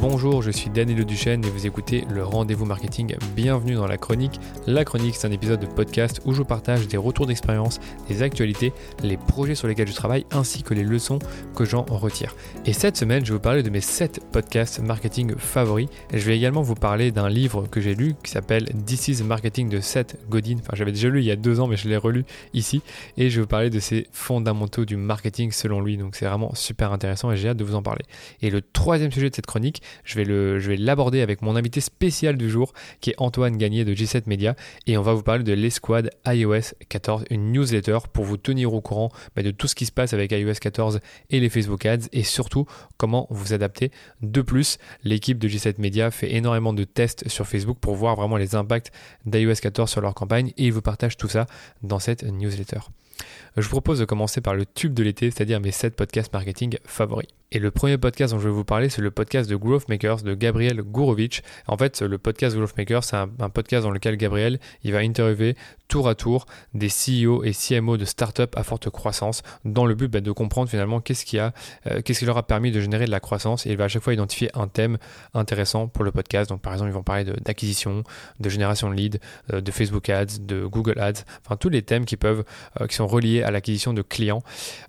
Bonjour, je suis Danilo Duchesne et vous écoutez le Rendez-vous Marketing. Bienvenue dans la chronique. La chronique, c'est un épisode de podcast où je partage des retours d'expérience, des actualités, les projets sur lesquels je travaille ainsi que les leçons que j'en retire. Et cette semaine, je vais vous parler de mes 7 podcasts marketing favoris. Je vais également vous parler d'un livre que j'ai lu qui s'appelle This is Marketing de Seth Godin. Enfin, j'avais déjà lu il y a deux ans, mais je l'ai relu ici. Et je vais vous parler de ses fondamentaux du marketing selon lui. Donc, c'est vraiment super intéressant et j'ai hâte de vous en parler. Et le troisième sujet de cette chronique, je vais, l'aborder avec mon invité spécial du jour, qui est Antoine Gagné de G7 Media, et on va vous parler de l'escouade iOS 14, une newsletter pour vous tenir au courant bah, de tout ce qui se passe avec iOS 14 et les Facebook Ads, et surtout comment vous adapter. De plus, l'équipe de G7 Media fait énormément de tests sur Facebook pour voir vraiment les impacts d'iOS 14 sur leur campagne, et ils vous partagent tout ça dans cette newsletter. Je vous propose de commencer par le tube de l'été, c'est-à-dire mes 7 podcasts marketing favoris. Et le premier podcast dont je vais vous parler, c'est le podcast de Growth Makers de Gabriel Gourovitch. En fait, le podcast Growth Makers, c'est un, podcast dans lequel Gabriel, il va interviewer tour à tour des CEO et CMO de startups à forte croissance dans le but bah, de comprendre finalement qu'est-ce qui, a, euh, qu'est-ce qui leur a permis de générer de la croissance. Et il va à chaque fois identifier un thème intéressant pour le podcast. Donc par exemple, ils vont parler d'acquisition, de, génération de leads, euh, de Facebook Ads, de Google Ads, enfin tous les thèmes qui peuvent, euh, qui sont reliés à l'acquisition de clients.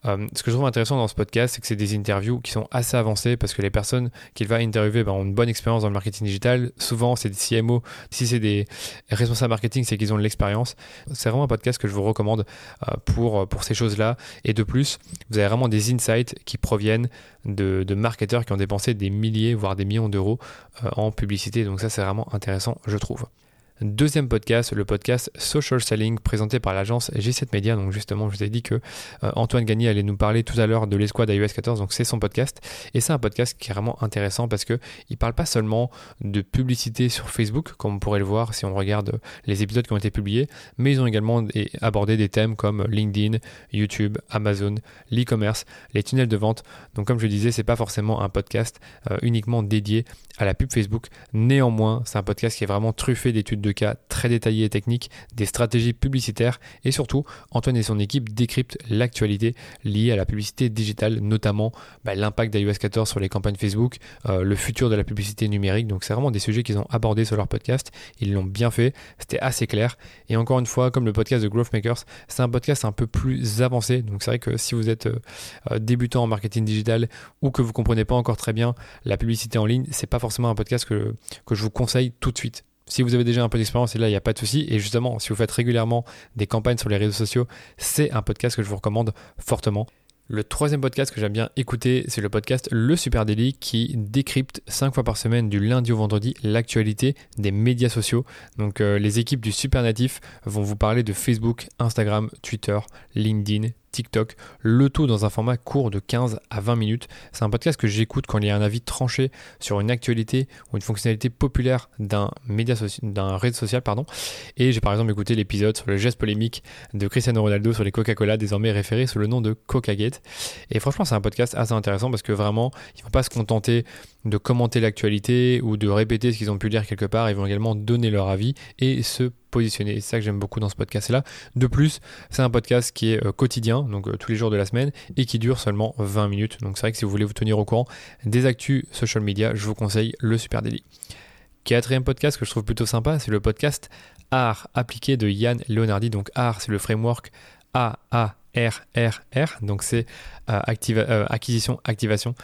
ce que je trouve intéressant dans ce podcast, c'est que c'est des interviews qui sont assez avancées parce que les personnes qu'il va interviewer bah, ont une bonne expérience dans le marketing digital. Souvent, c'est des CMO. Si c'est des responsables marketing, c'est qu'ils ont de l'expérience. C'est vraiment un podcast que je vous recommande euh, pour, pour ces choses-là. Et de plus, vous avez vraiment des insights qui proviennent de, marketeurs qui ont dépensé des milliers, voire des millions d'euros euh, en publicité. Donc ça, c'est vraiment intéressant, je trouve. Deuxième podcast, le podcast Social Selling présenté par l'agence G7 Media. Donc justement, je vous ai dit que euh, Antoine Gagné allait nous parler tout à l'heure de l'escouade iOS 14. Donc c'est son podcast et c'est un podcast qui est vraiment intéressant parce que il parle pas seulement de publicité sur Facebook comme on pourrait le voir si on regarde les épisodes qui ont été publiés, mais ils ont également abordé des thèmes comme LinkedIn, YouTube, Amazon, l'e-commerce, les tunnels de vente. Donc comme je disais, c'est pas forcément un podcast euh, uniquement dédié à la pub Facebook. Néanmoins, c'est un podcast qui est vraiment truffé d'études de cas très détaillés et techniques, des stratégies publicitaires et surtout, Antoine et son équipe décryptent l'actualité liée à la publicité digitale, notamment bah, l'impact d'iOS 14 sur les campagnes Facebook, euh, le futur de la publicité numérique. Donc c'est vraiment des sujets qu'ils ont abordés sur leur podcast. Ils l'ont bien fait, c'était assez clair. Et encore une fois, comme le podcast de Growth Makers, c'est un podcast un peu plus avancé. Donc c'est vrai que si vous êtes euh, euh, débutant en marketing digital ou que vous comprenez pas encore très bien la publicité en ligne, c'est pas forcément un podcast que, que je vous conseille tout de suite. Si vous avez déjà un peu d'expérience, et là, il n'y a pas de souci. Et justement, si vous faites régulièrement des campagnes sur les réseaux sociaux, c'est un podcast que je vous recommande fortement. Le troisième podcast que j'aime bien écouter, c'est le podcast Le Super Daily qui décrypte 5 fois par semaine du lundi au vendredi l'actualité des médias sociaux. Donc euh, les équipes du Super Natif vont vous parler de Facebook, Instagram, Twitter, LinkedIn, TikTok, le tout dans un format court de 15 à 20 minutes. C'est un podcast que j'écoute quand il y a un avis tranché sur une actualité ou une fonctionnalité populaire d'un média d'un réseau social pardon. Et j'ai par exemple écouté l'épisode sur le geste polémique de Cristiano Ronaldo sur les Coca-Cola désormais référé sous le nom de Coca-Gate. Et franchement, c'est un podcast assez intéressant parce que vraiment, il ne faut pas se contenter de commenter l'actualité ou de répéter ce qu'ils ont pu lire quelque part, ils vont également donner leur avis et se positionner. C'est ça que j'aime beaucoup dans ce podcast-là. De plus, c'est un podcast qui est euh, quotidien, donc euh, tous les jours de la semaine, et qui dure seulement 20 minutes. Donc c'est vrai que si vous voulez vous tenir au courant des actus social media, je vous conseille le Super Daily. Quatrième podcast que je trouve plutôt sympa, c'est le podcast Art appliqué de Yann Leonardi. Donc Art, c'est le framework A A R R R. Donc c'est euh, acquisition, activation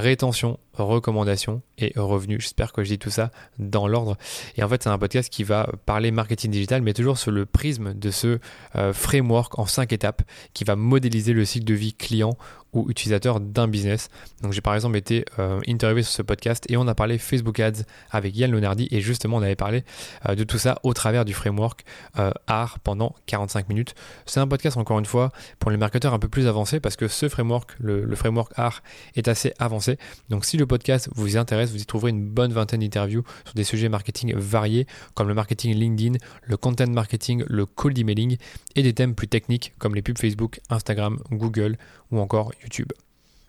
rétention, recommandation et revenus. J'espère que je dis tout ça dans l'ordre. Et en fait, c'est un podcast qui va parler marketing digital, mais toujours sur le prisme de ce euh, framework en cinq étapes qui va modéliser le cycle de vie client ou utilisateur d'un business. Donc j'ai par exemple été euh, interviewé sur ce podcast et on a parlé Facebook Ads avec Yann Lonardi et justement on avait parlé euh, de tout ça au travers du framework AR pendant 45 minutes. C'est un podcast encore une fois pour les marketeurs un peu plus avancés parce que ce framework, le, le framework AR est assez avancé. Donc si le podcast vous intéresse, vous y trouverez une bonne vingtaine d'interviews sur des sujets marketing variés comme le marketing LinkedIn, le content marketing, le cold emailing et des thèmes plus techniques comme les pubs Facebook, Instagram, Google ou encore YouTube.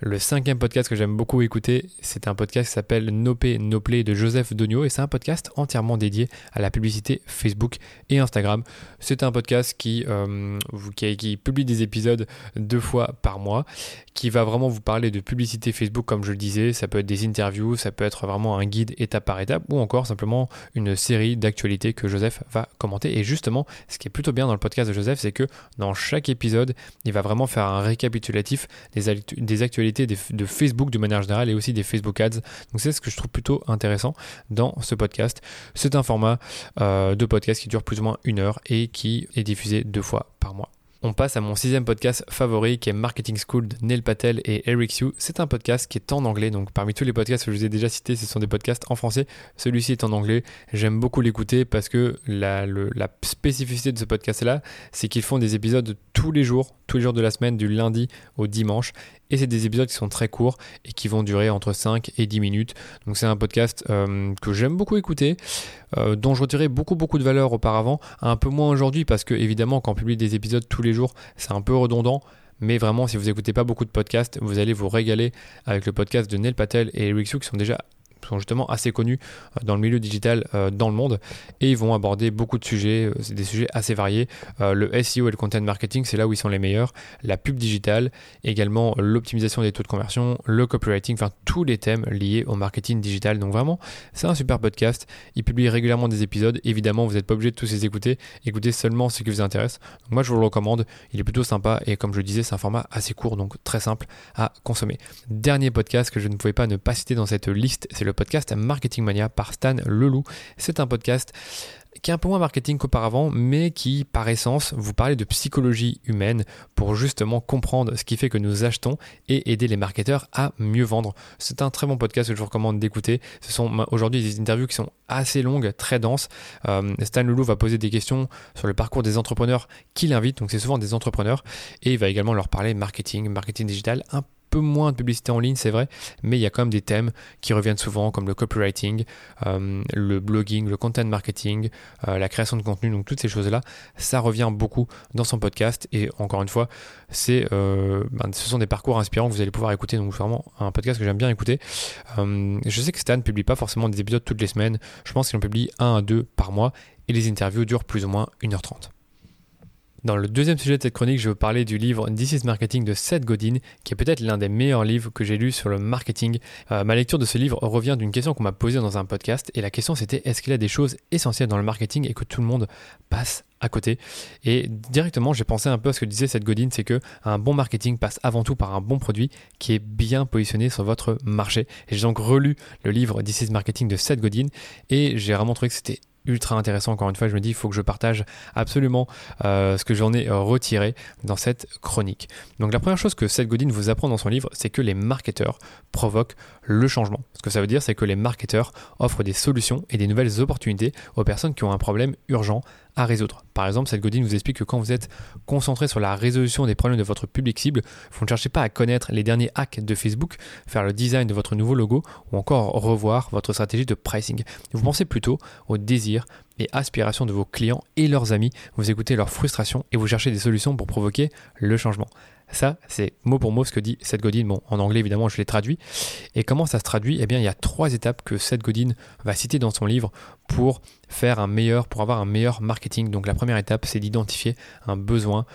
Le cinquième podcast que j'aime beaucoup écouter, c'est un podcast qui s'appelle Nopé Noplay de Joseph Donio et c'est un podcast entièrement dédié à la publicité Facebook et Instagram. C'est un podcast qui, euh, qui, publie des épisodes deux fois par mois, qui va vraiment vous parler de publicité Facebook comme je le disais. Ça peut être des interviews, ça peut être vraiment un guide étape par étape ou encore simplement une série d'actualités que Joseph va commenter. Et justement, ce qui est plutôt bien dans le podcast de Joseph, c'est que dans chaque épisode, il va vraiment faire un récapitulatif des actualités de Facebook de manière générale et aussi des Facebook Ads. Donc c'est ce que je trouve plutôt intéressant dans ce podcast. C'est un format euh, de podcast qui dure plus ou moins une heure et qui est diffusé deux fois par mois. On passe à mon sixième podcast favori qui est Marketing School de Neil Patel et Eric Sue. C'est un podcast qui est en anglais, donc parmi tous les podcasts que je vous ai déjà cités, ce sont des podcasts en français. Celui-ci est en anglais. J'aime beaucoup l'écouter parce que la, la spécificité de ce podcast-là, c'est qu'ils font des épisodes tous les jours, tous les jours de la semaine, du lundi au dimanche. Et c'est des épisodes qui sont très courts et qui vont durer entre 5 et 10 minutes. Donc c'est un podcast euh, que j'aime beaucoup écouter, euh, dont je retirais beaucoup beaucoup de valeur auparavant, un peu moins aujourd'hui parce que évidemment quand on publie des épisodes tous les jours, c'est un peu redondant. Mais vraiment, si vous n'écoutez pas beaucoup de podcasts, vous allez vous régaler avec le podcast de Neil Patel et Eric Sue qui sont déjà sont justement assez connus euh, dans le milieu digital euh, dans le monde et ils vont aborder beaucoup de sujets, euh, c'est des sujets assez variés. le SEO et le content marketing, c'est là où ils sont les meilleurs. La pub digitale, également l'optimisation des taux de conversion, le copywriting, enfin tous les thèmes liés au marketing digital. Donc vraiment, c'est un super podcast. Ils publient régulièrement des épisodes. Évidemment, vous n'êtes pas obligé de tous les écouter. Écoutez seulement ce qui vous intéresse. moi, je vous le recommande. Il est plutôt sympa et comme je disais, c'est un format assez court, donc très simple à consommer. Dernier podcast que je ne pouvais pas ne pas citer dans cette liste, c'est le podcast Marketing Mania par Stan Leloup. C'est un podcast qui est un peu moins marketing qu'auparavant, mais qui, par essence, vous parle de psychologie humaine pour justement comprendre ce qui fait que nous achetons et aider les marketeurs à mieux vendre. C'est un très bon podcast que je vous recommande d'écouter. Ce sont aujourd'hui des interviews qui sont assez longues, très denses. Euh, Stan Leloup va poser des questions sur le parcours des entrepreneurs qu'il invite, donc c'est souvent des entrepreneurs, et il va également leur parler marketing, marketing digital, un peu moins de publicité en ligne, c'est vrai, mais il y a quand même des thèmes qui reviennent souvent, comme le copywriting, euh, le blogging, le content marketing, euh, la création de contenu, donc toutes ces choses-là, ça revient beaucoup dans son podcast. Et encore une fois, euh, ben, ce sont des parcours inspirants que vous allez pouvoir écouter. Donc vraiment un podcast que j'aime bien écouter. je sais que Stan ne publie pas forcément des épisodes toutes les semaines. Je pense qu'il en publie un à deux par mois et les interviews durent plus ou moins 1h30. Dans le deuxième sujet de cette chronique, je veux parler du livre This is Marketing de Seth Godin, qui est peut-être l'un des meilleurs livres que j'ai lus sur le marketing. Euh, ma lecture de ce livre revient d'une question qu'on m'a posée dans un podcast, et la question c'était est-ce qu'il y a des choses essentielles dans le marketing et que tout le monde passe à côté? Et directement, j'ai pensé un peu à ce que disait Seth Godin, c'est que un bon marketing passe avant tout par un bon produit qui est bien positionné sur votre marché. Et j'ai donc relu le livre This is Marketing de Seth Godin, et j'ai vraiment trouvé que c'était ultra intéressant. Encore une fois, je me dis, il faut que je partage absolument euh, ce que j'en ai retiré dans cette chronique. Donc la première chose que Seth Godin vous apprend dans son livre, c'est que les marketeurs provoquent le changement. Ce que ça veut dire, c'est que les marketeurs offrent des solutions et des nouvelles opportunités aux personnes qui ont un problème urgent résoudre. Par exemple, cette Godin vous explique que quand vous êtes concentré sur la résolution des problèmes de votre public cible, vous ne cherchez pas à connaître les derniers hacks de Facebook, faire le design de votre nouveau logo ou encore revoir votre stratégie de pricing. Vous pensez plutôt aux désirs et aspirations de vos clients et leurs amis, vous écoutez leurs frustrations et vous cherchez des solutions pour provoquer le changement. Ça, c'est mot pour mot ce que dit Seth Godin. Bon, en anglais, évidemment, je l'ai traduit. Et comment ça se traduit? Eh bien, il y a trois étapes que Seth Godin va citer dans son livre pour faire un meilleur, pour avoir un meilleur marketing. Donc la première étape, c'est d'identifier un besoin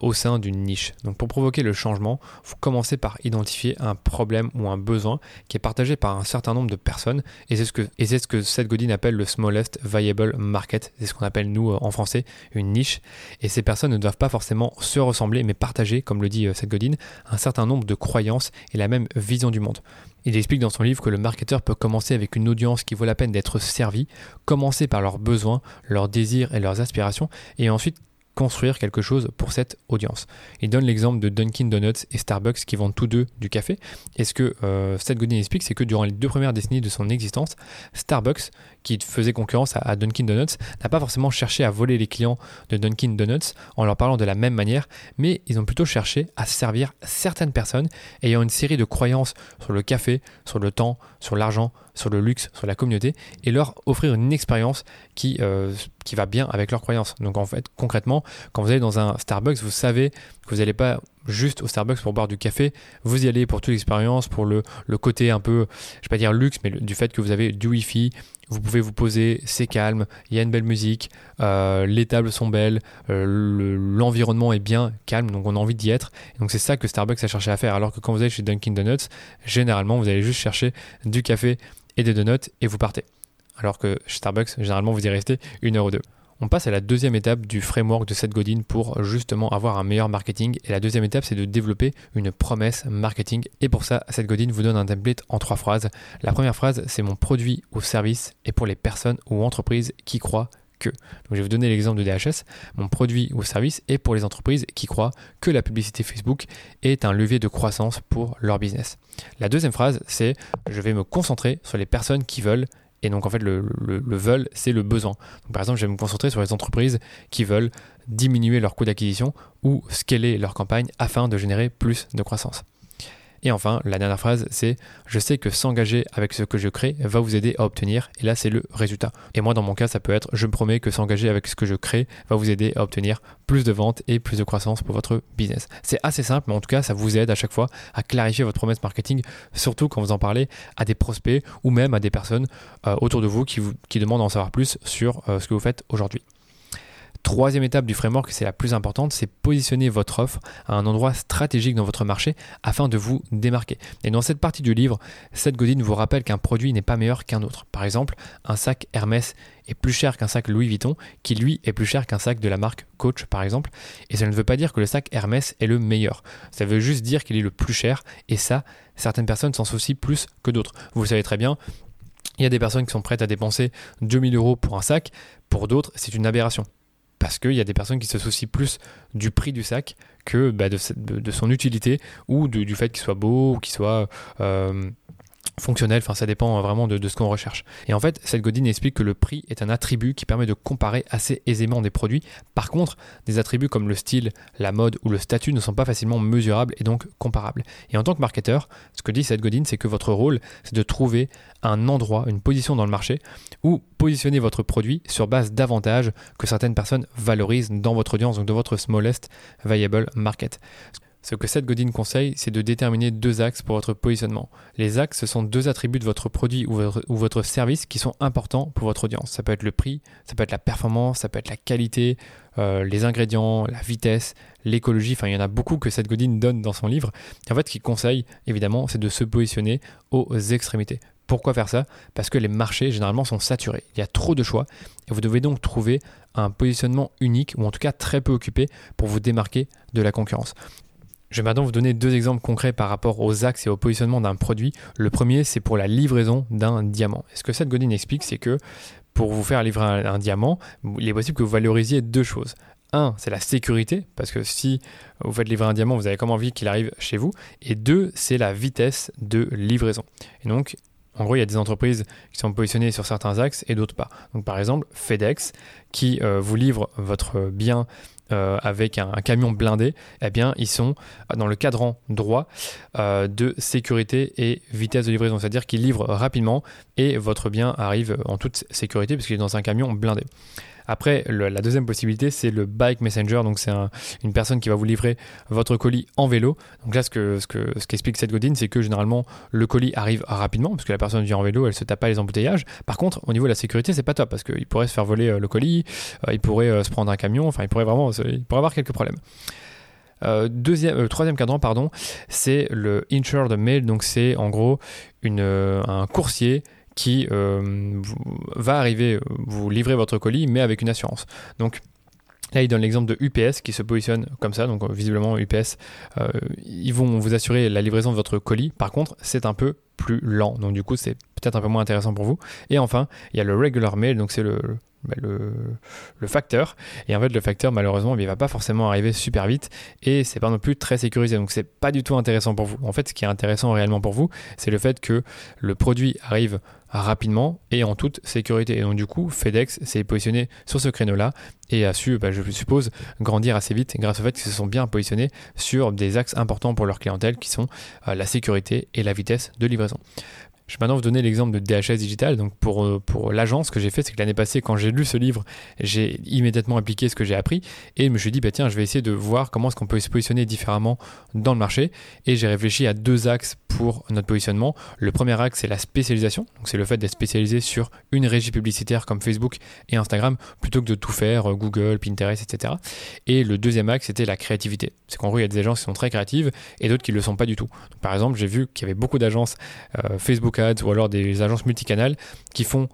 au sein d'une niche. Donc pour provoquer le changement, vous commencez par identifier un problème ou un besoin qui est partagé par un certain nombre de personnes. Et c'est ce que, et c'est ce que Seth Godin appelle le smallest viable market. C'est ce qu'on appelle nous euh, en français une niche. Et ces personnes ne doivent pas forcément se ressembler, mais partager, comme le dit euh, Seth Godin, un certain nombre de croyances et la même vision du monde. Il explique dans son livre que le marketeur peut commencer avec une audience qui vaut la peine d'être servie, commencer par leurs besoins, leurs désirs et leurs aspirations, et ensuite construire quelque chose pour cette audience. Il donne l'exemple de Dunkin' Donuts et Starbucks qui vendent tous deux du café. Et ce que euh, Seth Godin explique, c'est que durant les deux premières décennies de son existence, Starbucks, qui faisait concurrence à, Dunkin' Donuts, n'a pas forcément cherché à voler les clients de Dunkin' Donuts en leur parlant de la même manière, mais ils ont plutôt cherché à servir certaines personnes ayant une série de croyances sur le café, sur le temps, sur l'argent, sur le luxe, sur la communauté, et leur offrir une expérience qui, euh, qui va bien avec leurs croyances. Donc en fait, concrètement, Quand vous allez dans un Starbucks, vous savez que vous n'allez pas juste au Starbucks pour boire du café, vous y allez pour toute l'expérience, pour le, côté un peu, je vais pas dire luxe, mais du fait que vous avez du Wi-Fi, vous pouvez vous poser, c'est calme, il y a une belle musique, euh, les tables sont belles, euh, l'environnement est bien calme, donc on a envie d'y être. donc c'est ça que Starbucks a cherché à faire. Alors que quand vous allez chez Dunkin' Donuts, généralement vous allez juste chercher du café et des donuts et vous partez. Alors que chez Starbucks, généralement vous y restez une heure ou deux. On passe à la deuxième étape du framework de Seth Godin pour justement avoir un meilleur marketing. Et la deuxième étape, c'est de développer une promesse marketing. Et pour ça, Seth Godin vous donne un template en trois phrases. La première phrase, c'est mon produit ou service et pour les personnes ou entreprises qui croient que. Donc je vais vous donner l'exemple de DHS. Mon produit ou service est pour les entreprises qui croient que la publicité Facebook est un levier de croissance pour leur business. La deuxième phrase, c'est je vais me concentrer sur les personnes qui veulent et donc en fait, le, le, veulent, c'est le besoin. par exemple, je vais me concentrer sur les entreprises qui veulent diminuer leur coût d'acquisition ou scaler leur campagne afin de générer plus de croissance. Et enfin, la dernière phrase, c'est je sais que s'engager avec ce que je crée va vous aider à obtenir, et là c'est le résultat. Et moi dans mon cas, ça peut être je me promets que s'engager avec ce que je crée va vous aider à obtenir plus de ventes et plus de croissance pour votre business. C'est assez simple, mais en tout cas, ça vous aide à chaque fois à clarifier votre promesse marketing, surtout quand vous en parlez à des prospects ou même à des personnes euh, autour de vous qui, demandent à en savoir plus sur euh, ce que vous faites aujourd'hui. Troisième étape du framework, c'est la plus importante, c'est positionner votre offre à un endroit stratégique dans votre marché afin de vous démarquer. Et dans cette partie du livre, Seth Godin vous rappelle qu'un produit n'est pas meilleur qu'un autre. Par exemple, un sac Hermès est plus cher qu'un sac Louis Vuitton, qui lui est plus cher qu'un sac de la marque Coach par exemple. Et ça ne veut pas dire que le sac Hermès est le meilleur. Ça veut juste dire qu'il est le plus cher. Et ça, certaines personnes s'en soucient plus que d'autres. Vous le savez très bien, il y a des personnes qui sont prêtes à dépenser 2000 euros pour un sac. Pour d'autres, c'est une aberration parce qu'il y a des personnes qui se soucient plus du prix du sac que bah, de, son utilité ou du fait qu'il soit beau ou qu'il soit euh, fonctionnel, enfin ça dépend vraiment de, ce qu'on recherche. Et en fait, cette Godin explique que le prix est un attribut qui permet de comparer assez aisément des produits. Par contre, des attributs comme le style, la mode ou le statut ne sont pas facilement mesurables et donc comparables. Et en tant que marketeur, ce que dit cette Godin, c'est que votre rôle, c'est de trouver un endroit, une position dans le marché où positionner votre produit sur base d'avantages que certaines personnes valorisent dans votre audience, donc de votre smallest viable market. Ce que Seth Godin conseille, c'est de déterminer deux axes pour votre positionnement. Les axes, ce sont deux attributs de votre produit ou votre, service qui sont importants pour votre audience. Ça peut être le prix, ça peut être la performance, ça peut être la qualité, euh, les ingrédients, la vitesse, l'écologie. Enfin, il y en a beaucoup que Seth Godin donne dans son livre. en fait, ce qu'il conseille, évidemment, c'est de se positionner aux extrémités. Pourquoi faire ça? Parce que les marchés généralement sont saturés. Il y a trop de choix et vous devez donc trouver un positionnement unique ou en tout cas très peu occupé pour vous démarquer de la concurrence. Je vais maintenant vous donner deux exemples concrets par rapport aux axes et au positionnement d'un produit. Le premier, c'est pour la livraison d'un diamant. Et ce que Seth Godin explique, c'est que pour vous faire livrer un, diamant, il est possible que vous valorisiez deux choses. Un, c'est la sécurité, parce que si vous faites livrer un diamant, vous avez comme envie qu'il arrive chez vous. Et deux, c'est la vitesse de livraison. Et donc, en gros, il y a des entreprises qui sont positionnées sur certains axes et d'autres pas. Donc, par exemple, FedEx, qui euh, vous livre votre bien euh, avec un, camion blindé, eh bien, ils sont dans le cadran droit euh, de sécurité et vitesse de livraison, c'est-à-dire qu'ils livrent rapidement et votre bien arrive en toute sécurité puisqu'il est dans un camion blindé. Après, la deuxième possibilité, c'est le bike messenger. Donc, c'est une personne qui va vous livrer votre colis en vélo. Donc là, ce que ce que ce qu'explique cette Godin, c'est que généralement le colis arrive rapidement parce que la personne vient en vélo, elle se tape pas les embouteillages. Par contre, au niveau de la sécurité, c'est pas top parce qu'il pourrait se faire voler euh, le colis, euh, il pourrait euh, se prendre un camion. Enfin, il pourrait vraiment, il pourrait avoir quelques problèmes. deuxième, troisième cadran, pardon, c'est le insured mail. Donc c'est en gros un coursier qui euh, va arriver, euh, vous livrer votre colis, mais avec une assurance. Donc, Là, il donne l'exemple de UPS qui se positionne comme ça. Donc, visiblement, UPS, euh, ils vont vous assurer la livraison de votre colis. Par contre, c'est un peu plus lent. Donc, du coup, c'est peut-être un peu moins intéressant pour vous. Et enfin, il y a le regular mail. Donc, c'est le, le, le, facteur. Et en fait, le facteur, malheureusement, il va pas forcément arriver super vite et c'est pas non plus très sécurisé. Donc, c'est pas du tout intéressant pour vous. En fait, ce qui est intéressant réellement pour vous, c'est le fait que le produit arrive rapidement et en toute sécurité. Et donc, du coup, FedEx s'est positionné sur ce créneau-là et a su, bah, je suppose, grandir assez vite grâce au fait qu'ils se sont bien positionnés sur des axes importants pour leur clientèle qui sont euh, la sécurité et la vitesse de livraison. Je vais maintenant vous donner l'exemple de DHS Digital. Donc pour, euh, pour l'agence, ce que j'ai fait, c'est que l'année passée, quand j'ai lu ce livre, j'ai immédiatement appliqué ce que j'ai appris et je me suis dit, bah, tiens, je vais essayer de voir comment est-ce qu'on peut se positionner différemment dans le marché. Et j'ai réfléchi à deux axes pour notre positionnement. Le premier axe, c'est la spécialisation. Donc c'est le fait d'être spécialisé sur une régie publicitaire comme Facebook et Instagram plutôt que de tout faire, euh, Google, Pinterest, etc. Et le deuxième axe, c'était la créativité. C'est qu'en gros, il y a des agences qui sont très créatives et d'autres qui ne le sont pas du tout. par exemple, j'ai vu qu'il y avait beaucoup d'agences euh, Facebook ou alors des agences multicanales qui font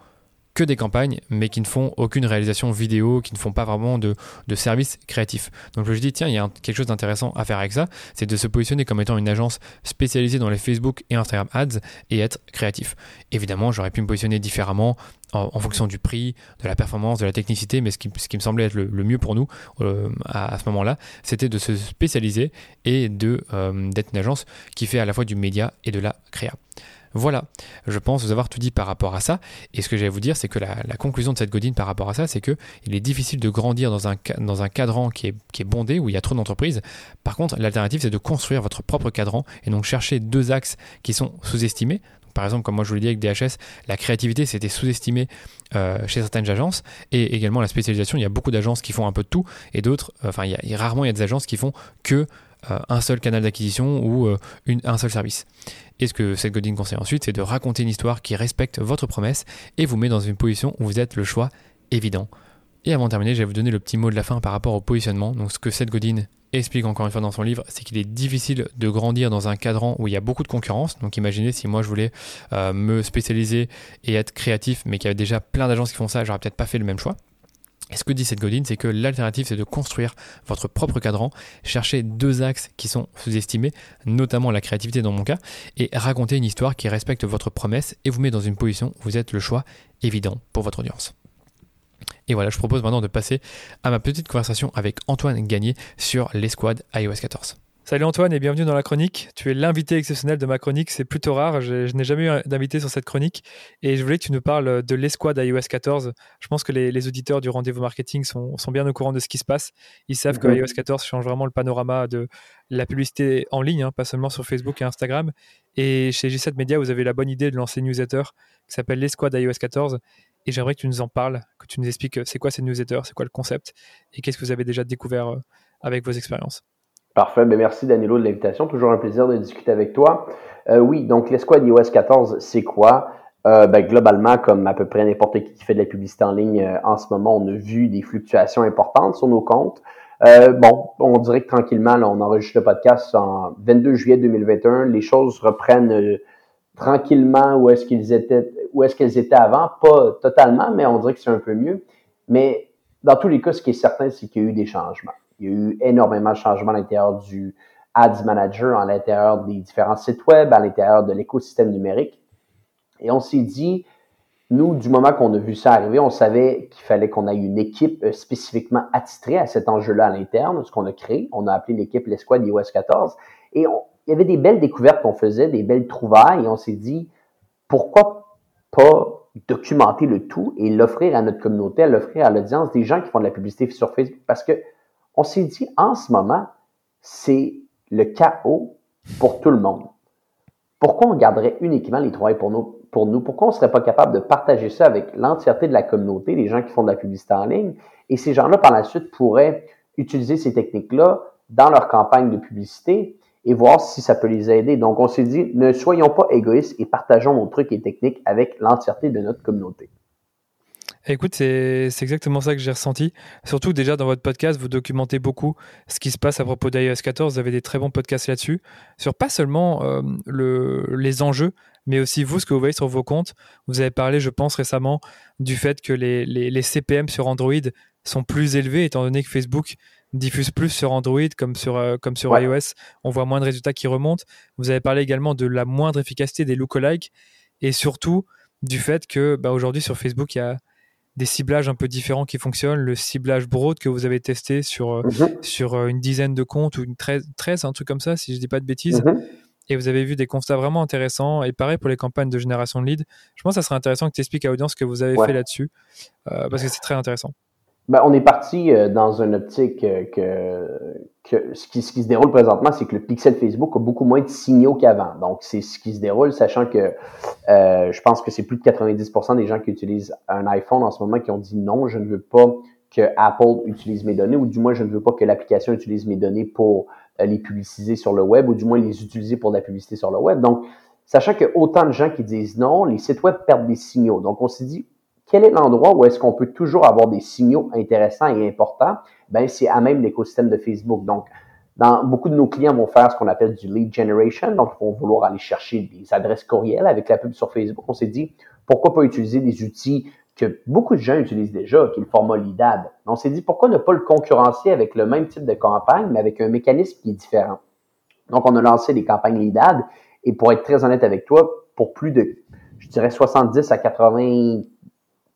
que des campagnes, mais qui ne font aucune réalisation vidéo, qui ne font pas vraiment de, de services créatifs. Donc je dis, tiens, il y a quelque chose d'intéressant à faire avec ça, c'est de se positionner comme étant une agence spécialisée dans les Facebook et Instagram Ads et être créatif. Évidemment, j'aurais pu me positionner différemment en, fonction du prix, de la performance, de la technicité, mais ce qui, ce qui me semblait être le, mieux pour nous euh, à, ce moment-là, c'était de se spécialiser et euh, d'être une agence qui fait à la fois du média et de la créa. Voilà, je pense vous avoir tout dit par rapport à ça. Et ce que j'allais vous dire, c'est que la, conclusion de cette godine par rapport à ça, c'est que il est difficile de grandir dans un, dans cadran qui est, bondé, où il y a trop d'entreprises. Par contre, l'alternative, c'est de construire votre propre cadran et donc chercher deux axes qui sont sous-estimés. Par exemple, comme moi je vous l'ai dit avec DHS, la créativité c'était sous-estimé euh, chez certaines agences et également la spécialisation. Il y a beaucoup d'agences qui font un peu de tout et d'autres, euh, enfin, rarement il y a des agences qui font que un seul canal d'acquisition ou euh, un seul service. Et ce que cette Godin conseille ensuite, c'est de raconter une histoire qui respecte votre promesse et vous met dans une position où vous êtes le choix évident. Et avant de terminer, je vais vous donner le petit mot de la fin par rapport au positionnement. Donc ce que Seth Godin explique encore une fois dans son livre, c'est qu'il est difficile de grandir dans un cadran où il y a beaucoup de concurrence. Donc imaginez si moi je voulais euh, me spécialiser et être créatif, mais qu'il y avait déjà plein d'agences qui font ça, j'aurais peut-être pas fait le même choix. Et ce que dit cette Godin, c'est que l'alternative, c'est de construire votre propre cadran, chercher deux axes qui sont sous-estimés, notamment la créativité dans mon cas, et raconter une histoire qui respecte votre promesse et vous met dans une position où vous êtes le choix évident pour votre audience. Et voilà, je propose maintenant de passer à ma petite conversation avec Antoine Gagné sur l'escouade iOS 14. Salut Antoine et bienvenue dans la chronique. Tu es l'invité exceptionnel de ma chronique, c'est plutôt rare, je, n'ai jamais eu d'invité sur cette chronique et je voulais que tu nous parles de l'escouade iOS 14. Je pense que les, auditeurs du rendez-vous marketing sont, bien au courant de ce qui se passe. Ils savent que iOS 14 change vraiment le panorama de la publicité en ligne, hein, pas seulement sur Facebook et Instagram. Et chez G7 Media, vous avez la bonne idée de lancer une newsletter qui s'appelle l'escouade iOS 14 et j'aimerais que tu nous en parles, que tu nous expliques c'est quoi cette newsletter, c'est quoi le concept et qu'est-ce que vous avez déjà découvert euh, avec vos expériences. Parfait. Ben merci Danilo de l'invitation. Toujours un plaisir de discuter avec toi. Euh, oui, donc l'escouade iOS 14, c'est quoi? Euh, ben, globalement, comme à peu près n'importe qui qui fait de la publicité en ligne euh, en ce moment, on a vu des fluctuations importantes sur nos comptes. Euh, bon, on dirait que tranquillement, là, on enregistre le podcast en 22 juillet 2021. Les choses reprennent tranquillement où est-ce qu'ils étaient, où est-ce qu'elles étaient avant. Pas totalement, mais on dirait que c'est un peu mieux. Mais dans tous les cas, ce qui est certain, c'est qu'il y a eu des changements. Il y a eu énormément de changements à l'intérieur du Ads Manager, à l'intérieur des différents sites web, à l'intérieur de l'écosystème numérique. Et on s'est dit, nous, du moment qu'on a vu ça arriver, on savait qu'il fallait qu'on ait une équipe euh, spécifiquement attitrée à cet enjeu-là à l'interne, ce qu'on a créé. On a appelé l'équipe l'Esquad iOS 14. Et il y avait des belles découvertes qu'on faisait, des belles trouvailles, et on s'est dit, pourquoi pas documenter le tout et l'offrir à notre communauté, l'offrir à l'audience des gens qui font de la publicité sur Facebook? Parce que on s'est dit, en ce moment, c'est le chaos pour tout le monde. Pourquoi on garderait uniquement les travails pour nous? Pour nous? Pourquoi on ne serait pas capable de partager ça avec l'entièreté de la communauté, les gens qui font de la publicité en ligne? Et ces gens-là, par la suite, pourraient utiliser ces techniques-là dans leur campagne de publicité et voir si ça peut les aider. Donc, on s'est dit, ne soyons pas égoïstes et partageons nos trucs et techniques avec l'entièreté de notre communauté. Écoute, c'est exactement ça que j'ai ressenti. Surtout déjà dans votre podcast, vous documentez beaucoup ce qui se passe à propos d'iOS 14. Vous avez des très bons podcasts là-dessus, sur pas seulement euh, le, les enjeux, mais aussi vous, ce que vous voyez sur vos comptes. Vous avez parlé, je pense récemment, du fait que les, les, les CPM sur Android sont plus élevés, étant donné que Facebook diffuse plus sur Android comme sur, euh, comme sur iOS. On voit moins de résultats qui remontent. Vous avez parlé également de la moindre efficacité des lookalikes et surtout du fait que bah, aujourd'hui sur Facebook, il y a des ciblages un peu différents qui fonctionnent. Le ciblage broad que vous avez testé sur, euh, mhm. sur euh, une dizaine de comptes ou une 13, 13, un truc comme ça, si je dis pas de bêtises. Mhm. Et vous avez vu des constats vraiment intéressants. Et pareil pour les campagnes de génération de leads. Je pense que ça serait intéressant que tu expliques à l'audience ce que vous avez fait là-dessus, euh, parce que c'est très intéressant. Ben, on est parti euh, dans une optique euh, que, que ce, qui, ce qui se déroule présentement, c'est que le pixel Facebook a beaucoup moins de signaux qu'avant. Donc, c'est ce qui se déroule, sachant que euh, je pense que c'est plus de 90% des gens qui utilisent un iPhone en ce moment qui ont dit non, je ne veux pas que Apple utilise mes données, ou du moins je ne veux pas que l'application utilise mes données pour les publiciser sur le web, ou du moins les utiliser pour de la publicité sur le web. Donc, sachant que autant de gens qui disent non, les sites web perdent des signaux. Donc, on s'est dit, quel est l'endroit où est-ce qu'on peut toujours avoir des signaux intéressants et importants? Ben, c'est à même l'écosystème de Facebook. Donc, dans, beaucoup de nos clients vont faire ce qu'on appelle du lead generation. Donc, ils vont vouloir aller chercher des adresses courriels avec la pub sur Facebook. On s'est dit, pourquoi pas utiliser des outils que beaucoup de gens utilisent déjà, qui est le format LeadAd. On s'est dit, pourquoi ne pas le concurrencer avec le même type de campagne, mais avec un mécanisme qui est différent? Donc, on a lancé des campagnes LeadAd. Et pour être très honnête avec toi, pour plus de, je dirais, 70 à 80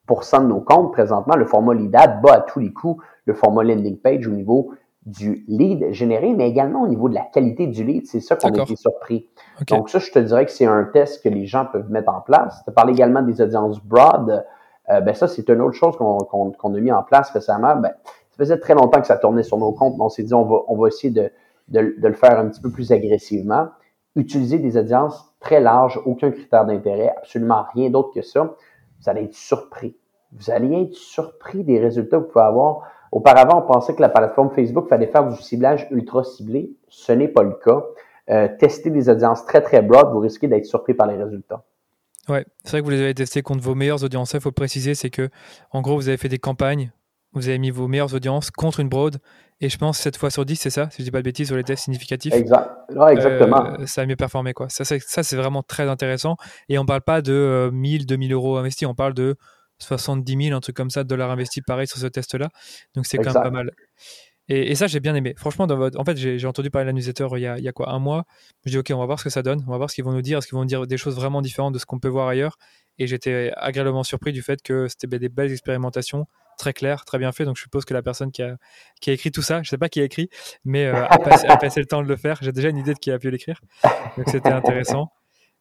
de nos comptes présentement, le format lead ad bat à tous les coups le format landing page au niveau du lead généré, mais également au niveau de la qualité du lead. C'est ça qu'on a été surpris. Donc ça, je te dirais que c'est un test que les gens peuvent mettre en place. Tu parles également des audiences broad. Euh, ben ça, c'est une autre chose qu'on a mis en place récemment. Ben, ça faisait très longtemps que ça tournait sur nos comptes, mais on s'est dit on va, on va essayer de, de, de, le faire un petit peu plus agressivement. Utiliser des audiences très larges, aucun critère d'intérêt, absolument rien d'autre que ça vous allez être surpris. Vous allez être surpris des résultats que vous pouvez avoir. Auparavant, on pensait que la plateforme Facebook fallait faire du ciblage ultra ciblé. Ce n'est pas le cas. Euh, tester des audiences très, très broad, vous risquez d'être surpris par les résultats. Ouais, c'est vrai que vous les avez testés contre vos meilleures audiences. Il faut préciser, c'est que, en gros, vous avez fait des campagnes, vous avez mis vos meilleures audiences contre une broad, et je pense 7 fois sur 10, c'est ça, si je dis pas de bêtises, sur les tests significatifs. Exact. exactement. Euh, ça a mieux performé, quoi. Ça, c'est vraiment très intéressant. Et on parle pas de 1000, euh, 2000 euros investis, on parle de 70 000, un truc comme ça, de dollars investis pareil sur ce test-là. Donc c'est quand même pas mal. Et, ça, j'ai bien aimé. Franchement, dans votre... en fait, j'ai entendu parler de la newsletter il y, a, il y a quoi, un mois. Je dis, OK, on va voir ce que ça donne. On va voir ce qu'ils vont nous dire. Est-ce qu'ils vont nous dire des choses vraiment différentes de ce qu'on peut voir ailleurs Et j'étais agréablement surpris du fait que c'était des belles expérimentations, très claires, très bien fait. Donc je suppose que la personne qui a, qui a écrit tout ça, je sais pas qui a écrit, mais euh, a, passé, a, passé, le temps de le faire. J'ai déjà une idée de qui a pu l'écrire. Donc c'était intéressant.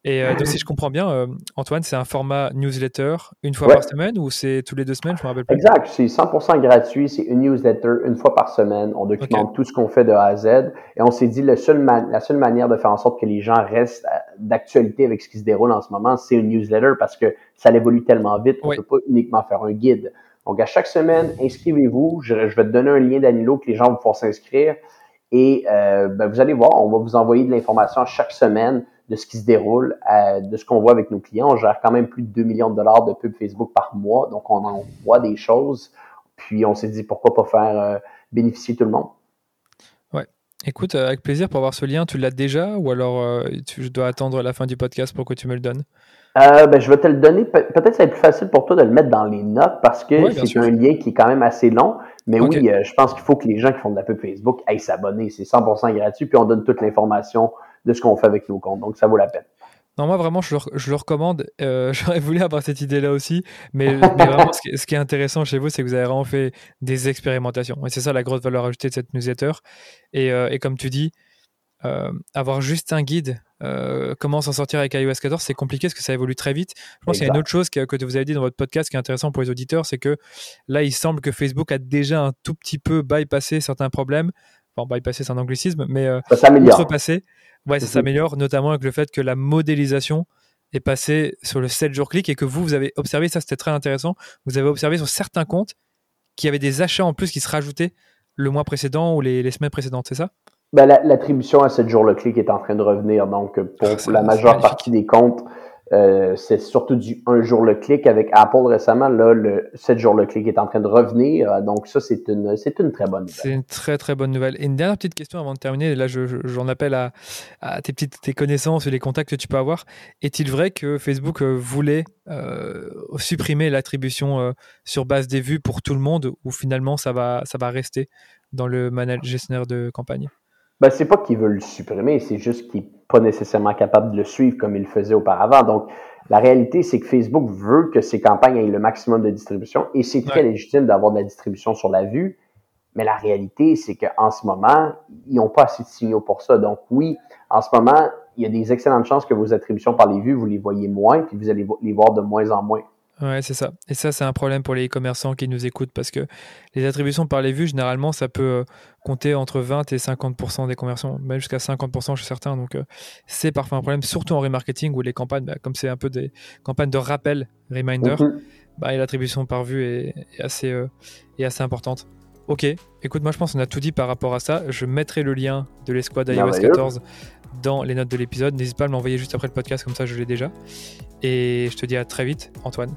Et euh, donc, si je comprends bien, euh, Antoine, c'est un format newsletter une fois par semaine ou c'est tous les deux semaines? Je me rappelle plus. Exact, c'est 100% gratuit. C'est une newsletter une fois par semaine. On documente tout ce qu'on fait de A à Z. Et on s'est dit, le seul la seule manière de faire en sorte que les gens restent euh, d'actualité avec ce qui se déroule en ce moment, c'est une newsletter parce que ça évolue tellement vite qu'on ne peut pas uniquement faire un guide. Donc, à chaque semaine, inscrivez-vous. Je, vais te donner un lien d'Anilo que les gens vont pouvoir s'inscrire. Et ben, vous allez voir, on va vous envoyer de l'information chaque semaine de ce qui se déroule, euh, de ce qu'on voit avec nos clients. On gère quand même plus de 2 millions de dollars de pub Facebook par mois, donc on en voit des choses. Puis on s'est dit pourquoi pas faire euh, bénéficier tout le monde. Écoute, euh, avec plaisir pour avoir ce lien, tu l'as déjà? Ou alors je dois attendre la fin du podcast pour que tu me le donnes? Ben, je vais te le donner. peut-être que c'est plus facile pour toi de le mettre dans les notes parce que c'est un lien qui est quand même assez long. Mais oui, je pense qu'il faut que les gens qui font de la pub Facebook aillent s'abonner. C'est 100% gratuit. Puis on donne toute l'information de ce qu'on fait avec nos comptes. Donc, ça vaut la peine. Non, moi vraiment, je le, recommande. Euh, j'aurais voulu avoir cette idée-là aussi, mais, vraiment, ce qui, est, intéressant chez vous, c'est que vous avez vraiment fait des expérimentations. Et c'est ça la grosse valeur ajoutée de cette newsletter. Et, euh, et comme tu dis, euh, avoir juste un guide, comment s'en sortir avec iOS 14, c'est compliqué parce que ça évolue très vite. Je pense qu'il y a une autre chose que, que, vous avez dit dans votre podcast qui est intéressant pour les auditeurs, c'est que là, il semble que Facebook a déjà un tout petit peu bypassé certains problèmes. Enfin, bypassé, c'est un anglicisme, mais outrepassé. Ouais, ça mhm. s'améliore, notamment avec le fait que la modélisation est passée sur le 7 jours clic et que vous, vous avez observé, ça c'était très intéressant, vous avez observé sur certains comptes qu'il y avait des achats en plus qui se rajoutaient le mois précédent ou les, semaines précédentes, c'est ça? Ben, L'attribution à 7 jours le clic est en train de revenir. Donc, pour ah, la majeure partie des comptes, euh, c'est surtout du un jour le clic avec Apple récemment. Là, le 7 jours le clic est en train de revenir. Euh, donc, ça, c'est une, c'est une très bonne nouvelle. C'est une très, très bonne nouvelle. Et une dernière petite question avant de terminer. là, j'en appelle à, tes petites tes connaissances et les contacts que tu peux avoir. Est-il vrai que Facebook euh, voulait supprimer l'attribution sur base des vues pour tout le monde ou finalement ça va, ça va rester dans le gestionnaire de campagne? Ben, c'est pas qu'ils veulent le supprimer, c'est juste qu'ils sont pas nécessairement capables de le suivre comme ils le faisaient auparavant. Donc, la réalité, c'est que Facebook veut que ses campagnes aient le maximum de distribution et c'est très légitime d'avoir de la distribution sur la vue. Mais la réalité, c'est qu'en ce moment, ils n'ont pas assez de signaux pour ça. Donc oui, en ce moment, il y a des excellentes chances que vos attributions par les vues, vous les voyez moins, puis vous allez les voir de moins en moins. Ouais, c'est ça. Et ça, c'est un problème pour les e-commerçants qui nous écoutent parce que les attributions par les vues, généralement, ça peut euh, compter entre 20 et 50% des conversions, même jusqu'à 50% chez certains. Donc, euh, c'est parfois un problème, surtout en remarketing où les campagnes, bah, comme c'est un peu des campagnes de rappel, reminder, mhm. bah, l'attribution par vue est, assez, euh, est assez importante. Ok, écoute, moi je pense qu'on a tout dit par rapport à ça. Je mettrai le lien de l'escouade iOS 14 dans les notes de l'épisode. N'hésite pas à m'envoyer juste après le podcast, comme ça je l'ai déjà. Et je te dis à très vite, Antoine.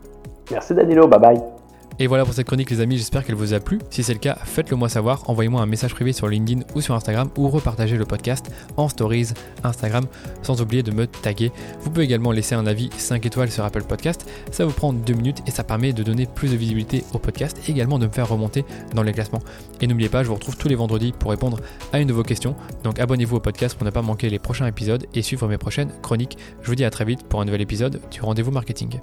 Merci Danilo, bye bye. Et voilà pour cette chronique les amis, j'espère qu'elle vous a plu. Si c'est le cas, faites-le moi savoir, envoyez-moi un message privé sur LinkedIn ou sur Instagram ou repartagez le podcast en stories Instagram sans oublier de me taguer. Vous pouvez également laisser un avis 5 étoiles sur Apple Podcast, ça vous prend 2 minutes et ça permet de donner plus de visibilité au podcast et également de me faire remonter dans les classements. Et n'oubliez pas, je vous retrouve tous les vendredis pour répondre à une de vos questions. Donc abonnez-vous au podcast pour ne pas manquer les prochains épisodes et suivre mes prochaines chroniques. Je vous dis à très vite pour un nouvel épisode du rendez-vous marketing.